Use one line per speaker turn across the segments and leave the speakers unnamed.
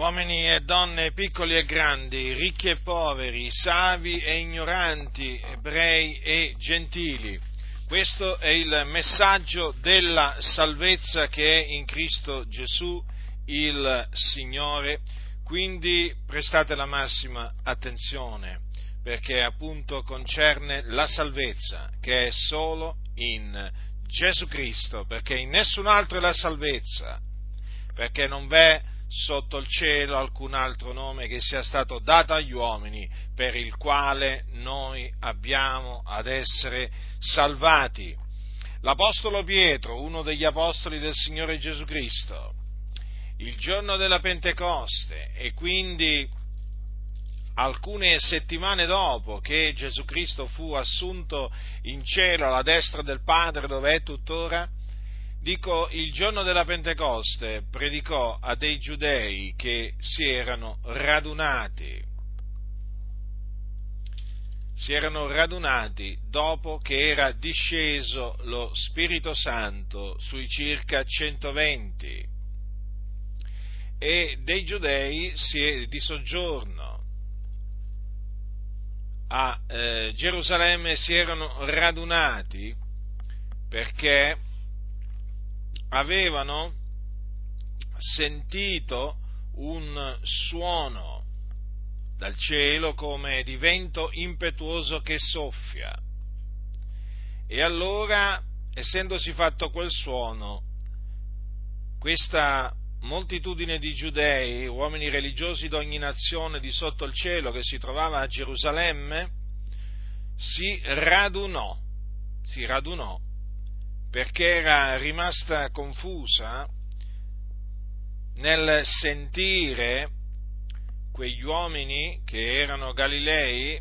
uomini e donne, piccoli e grandi, ricchi e poveri, savi e ignoranti, ebrei e gentili. Questo è il messaggio della salvezza che è in Cristo Gesù, il Signore. Quindi prestate la massima attenzione, perché appunto concerne la salvezza, che è solo in Gesù Cristo, perché in nessun altro è la salvezza, perché non v'è sotto il cielo alcun altro nome che sia stato dato agli uomini per il quale noi abbiamo ad essere salvati. L'Apostolo Pietro, uno degli Apostoli del Signore Gesù Cristo, il giorno della Pentecoste e quindi alcune settimane dopo che Gesù Cristo fu assunto in cielo alla destra del Padre dove è tuttora, dico il giorno della Pentecoste predicò a dei giudei che si erano radunati, si erano radunati dopo che era disceso lo Spirito Santo sui circa 120 e dei giudei di soggiorno. A eh, Gerusalemme si erano radunati perché avevano sentito un suono dal cielo come di vento impetuoso che soffia. E allora, essendosi fatto quel suono, questa moltitudine di giudei, uomini religiosi d'ogni nazione di sotto il cielo che si trovava a Gerusalemme, si radunò, si radunò perché era rimasta confusa nel sentire quegli uomini che erano Galilei,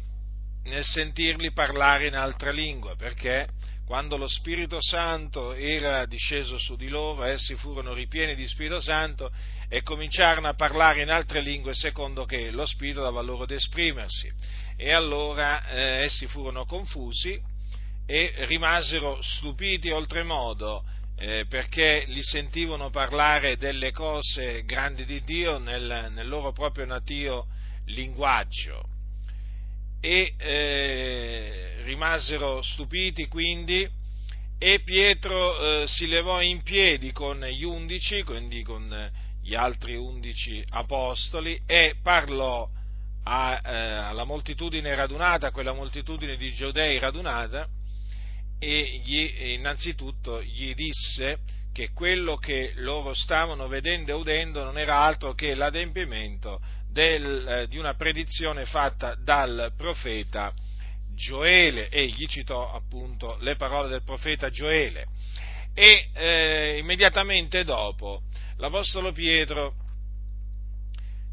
nel sentirli parlare in altra lingua, perché quando lo Spirito Santo era disceso su di loro, essi furono ripieni di Spirito Santo e cominciarono a parlare in altre lingue secondo che lo Spirito dava loro ad esprimersi. E allora eh, essi furono confusi e rimasero stupiti oltremodo eh, perché li sentivano parlare delle cose grandi di Dio nel, nel loro proprio natio linguaggio. E eh, rimasero stupiti quindi e Pietro eh, si levò in piedi con gli undici, quindi con gli altri undici apostoli e parlò a, eh, alla moltitudine radunata, a quella moltitudine di giudei radunata, e gli, innanzitutto gli disse che quello che loro stavano vedendo e udendo non era altro che l'adempimento del, eh, di una predizione fatta dal profeta Gioele. E gli citò appunto le parole del profeta Gioele. E eh, immediatamente dopo l'Apostolo Pietro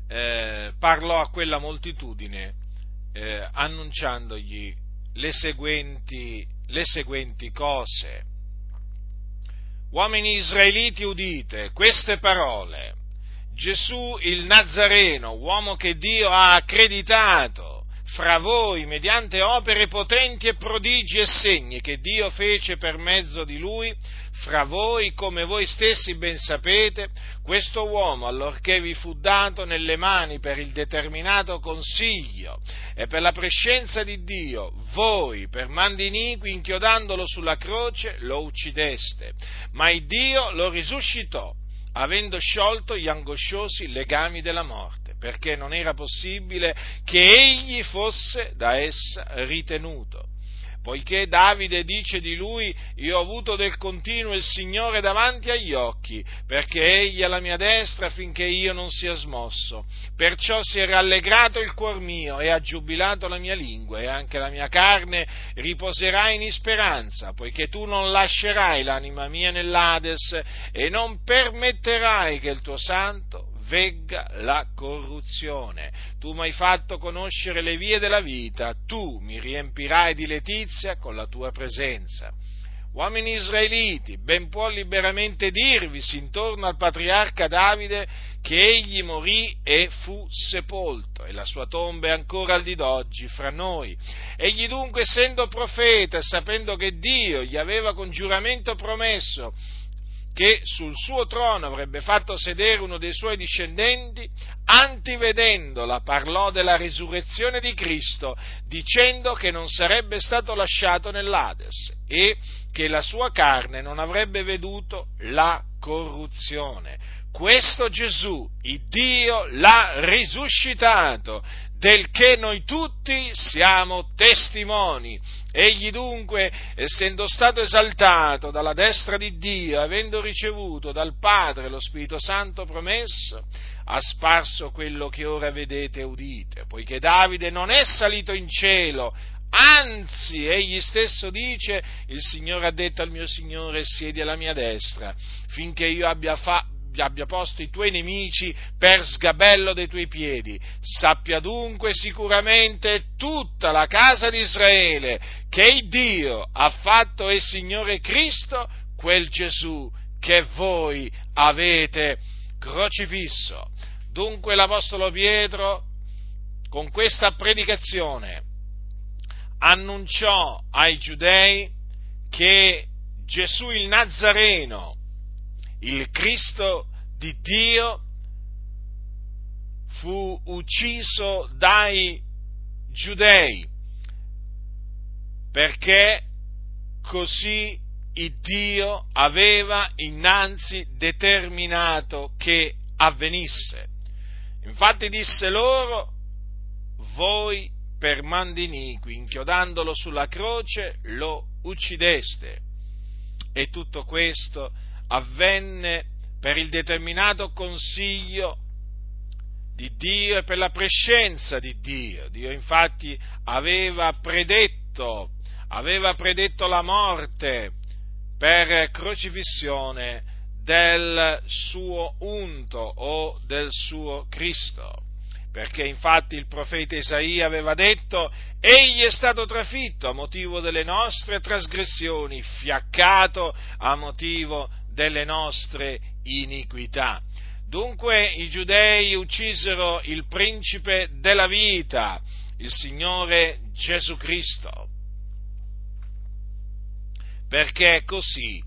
eh, parlò a quella moltitudine eh, annunciandogli le seguenti le seguenti cose. Uomini israeliti udite queste parole. Gesù il Nazareno, uomo che Dio ha accreditato fra voi mediante opere potenti e prodigi e segni che Dio fece per mezzo di lui, fra voi, come voi stessi ben sapete, questo uomo, allorché vi fu dato nelle mani per il determinato consiglio e per la prescenza di Dio, voi, per mandi iniqui, inchiodandolo sulla croce, lo uccideste, ma il Dio lo risuscitò, avendo sciolto gli angosciosi legami della morte, perché non era possibile che egli fosse da essa ritenuto poiché Davide dice di lui, io ho avuto del continuo il Signore davanti agli occhi, perché egli è alla mia destra finché io non sia smosso. Perciò si è rallegrato il cuor mio e ha giubilato la mia lingua e anche la mia carne riposerà in speranza, poiché tu non lascerai l'anima mia nell'Ades e non permetterai che il tuo santo vegga la corruzione. Tu mi hai fatto conoscere le vie della vita, tu mi riempirai di letizia con la tua presenza. Uomini israeliti, ben può liberamente dirvisi intorno al patriarca Davide che egli morì e fu sepolto, e la sua tomba è ancora al di d'oggi fra noi. Egli dunque, essendo profeta e sapendo che Dio gli aveva con giuramento promesso che sul suo trono avrebbe fatto sedere uno dei suoi discendenti, antivedendola parlò della risurrezione di Cristo, dicendo che non sarebbe stato lasciato nell'Ades e che la sua carne non avrebbe veduto la corruzione. Questo Gesù, il Dio, l'ha risuscitato, del che noi tutti siamo testimoni. Egli dunque, essendo stato esaltato dalla destra di Dio, avendo ricevuto dal Padre lo Spirito Santo promesso, ha sparso quello che ora vedete e udite, poiché Davide non è salito in cielo, anzi egli stesso dice, il Signore ha detto al mio Signore, siedi alla mia destra, finché io abbia fatto abbia posto i tuoi nemici per sgabello dei tuoi piedi. Sappia dunque sicuramente tutta la casa di Israele che il Dio ha fatto il Signore Cristo, quel Gesù che voi avete crocifisso. Dunque l'Apostolo Pietro con questa predicazione annunciò ai giudei che Gesù il Nazareno il Cristo di Dio fu ucciso dai giudei perché così Dio aveva innanzi determinato che avvenisse. Infatti disse loro, voi per mandi iniqui, inchiodandolo sulla croce, lo uccideste. E tutto questo avvenne per il determinato consiglio di Dio e per la prescenza di Dio. Dio infatti aveva predetto, aveva predetto la morte per crocifissione del suo unto o del suo Cristo perché infatti il profeta Isaia aveva detto, egli è stato trafitto a motivo delle nostre trasgressioni, fiaccato a motivo delle nostre iniquità. Dunque i giudei uccisero il principe della vita, il Signore Gesù Cristo, perché così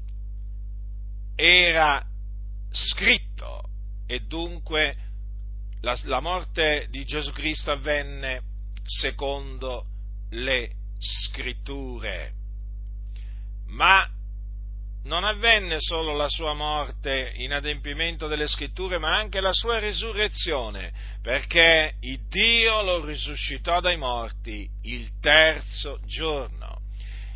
era scritto e dunque la, la morte di Gesù Cristo avvenne secondo le scritture. Ma non avvenne solo la sua morte in adempimento delle scritture, ma anche la sua risurrezione, perché il Dio lo risuscitò dai morti il terzo giorno.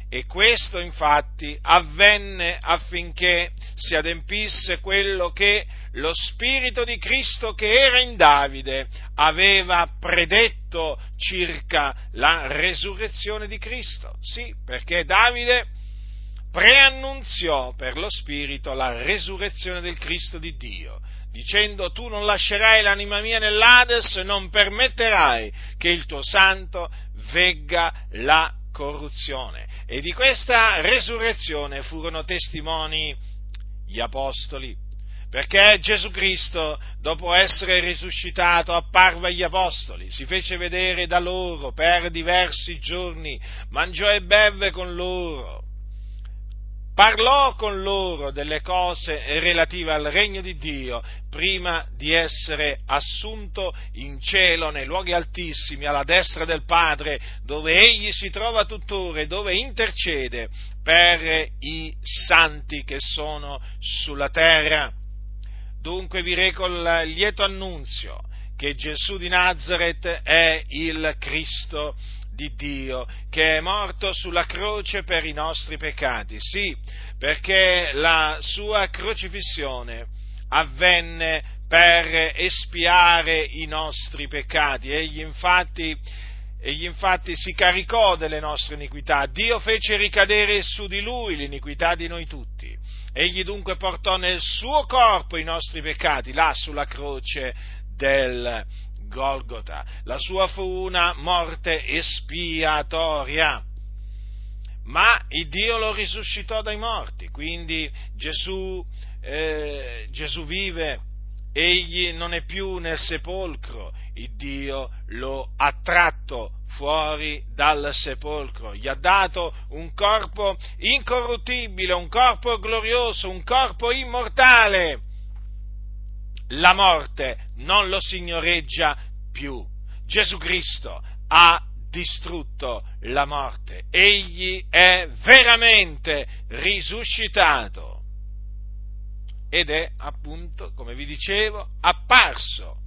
E questo infatti avvenne affinché si adempisse quello che lo Spirito di Cristo che era in Davide aveva predetto circa la resurrezione di Cristo. Sì, perché Davide preannunziò per lo Spirito la resurrezione del Cristo di Dio, dicendo tu non lascerai l'anima mia nell'Ades, non permetterai che il tuo santo vegga la corruzione. E di questa resurrezione furono testimoni gli apostoli, perché Gesù Cristo, dopo essere risuscitato, apparve agli apostoli, si fece vedere da loro per diversi giorni, mangiò e bevve con loro, parlò con loro delle cose relative al regno di Dio prima di essere assunto in cielo nei luoghi altissimi alla destra del Padre dove egli si trova tuttora e dove intercede per i santi che sono sulla terra. Dunque vi reco il lieto annunzio che Gesù di Nazareth è il Cristo di Dio, che è morto sulla croce per i nostri peccati. Sì, perché la sua crocifissione avvenne per espiare i nostri peccati. Egli infatti, egli infatti si caricò delle nostre iniquità. Dio fece ricadere su di lui l'iniquità di noi tutti. Egli dunque portò nel suo corpo i nostri peccati, là sulla croce del Golgota. La sua fu una morte espiatoria. Ma il Dio lo risuscitò dai morti, quindi Gesù, eh, Gesù vive, egli non è più nel sepolcro, il Dio lo ha tratto fuori dal sepolcro, gli ha dato un corpo incorruttibile, un corpo glorioso, un corpo immortale. La morte non lo signoreggia più. Gesù Cristo ha distrutto la morte, egli è veramente risuscitato ed è appunto, come vi dicevo, apparso,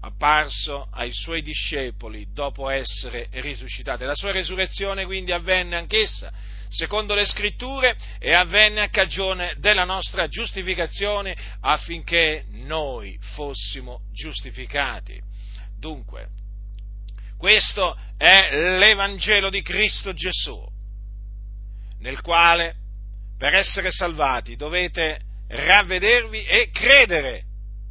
apparso ai suoi discepoli dopo essere risuscitato. La sua resurrezione quindi avvenne anch'essa secondo le scritture e avvenne a cagione della nostra giustificazione affinché noi fossimo giustificati. Dunque, questo è l'Evangelo di Cristo Gesù, nel quale per essere salvati dovete ravvedervi e credere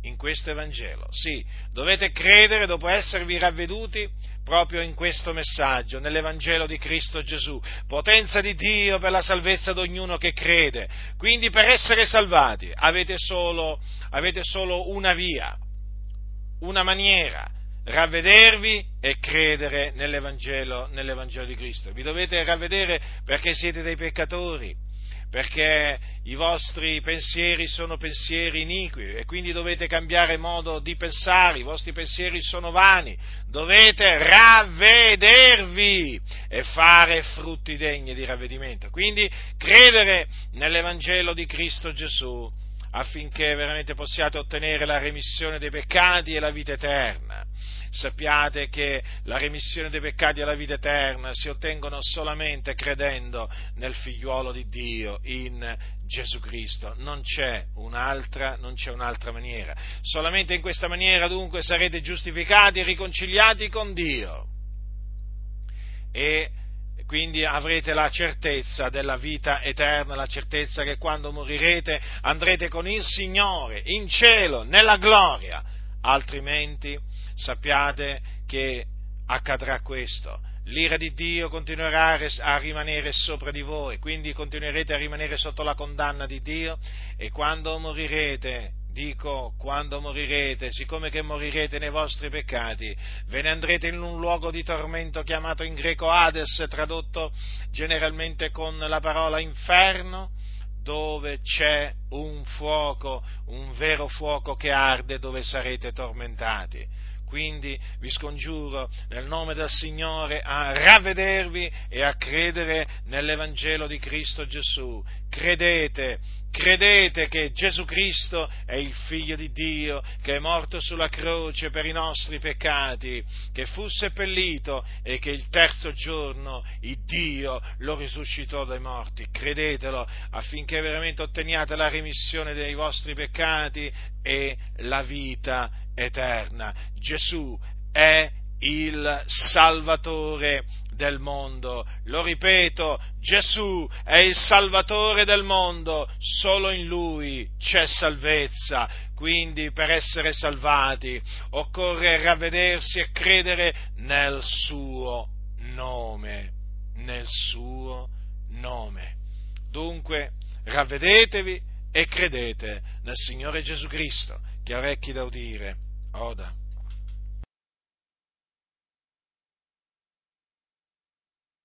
in questo Evangelo. Sì, dovete credere dopo esservi ravveduti proprio in questo messaggio, nell'Evangelo di Cristo Gesù, potenza di Dio per la salvezza di ognuno che crede. Quindi per essere salvati avete solo, avete solo una via, una maniera, ravvedervi e credere nell'Evangelo, nell'Evangelo di Cristo. Vi dovete ravvedere perché siete dei peccatori perché i vostri pensieri sono pensieri iniqui e quindi dovete cambiare modo di pensare, i vostri pensieri sono vani, dovete ravvedervi e fare frutti degni di ravvedimento. Quindi credere nell'Evangelo di Cristo Gesù affinché veramente possiate ottenere la remissione dei peccati e la vita eterna sappiate che la remissione dei peccati e la vita eterna si ottengono solamente credendo nel figliuolo di Dio, in Gesù Cristo. Non c'è un'altra, non c'è un'altra maniera. Solamente in questa maniera dunque sarete giustificati e riconciliati con Dio. E quindi avrete la certezza della vita eterna, la certezza che quando morirete andrete con il Signore in cielo, nella gloria, altrimenti sappiate che accadrà questo. L'ira di Dio continuerà a rimanere sopra di voi, quindi continuerete a rimanere sotto la condanna di Dio e quando morirete, dico quando morirete, siccome che morirete nei vostri peccati, ve ne andrete in un luogo di tormento chiamato in greco Hades, tradotto generalmente con la parola inferno, dove c'è un fuoco, un vero fuoco che arde, dove sarete tormentati. Quindi vi scongiuro nel nome del Signore a ravvedervi e a credere nell'Evangelo di Cristo Gesù. Credete, credete che Gesù Cristo è il Figlio di Dio, che è morto sulla croce per i nostri peccati, che fu seppellito e che il terzo giorno il Dio lo risuscitò dai morti. Credetelo affinché veramente otteniate la remissione dei vostri peccati e la vita eterna. Gesù è il Salvatore del mondo. Lo ripeto, Gesù è il Salvatore del mondo, solo in Lui c'è salvezza. Quindi per essere salvati occorre ravvedersi e credere nel suo nome, nel suo nome. Dunque ravvedetevi e credete nel Signore Gesù Cristo, che orecchi da udire oda.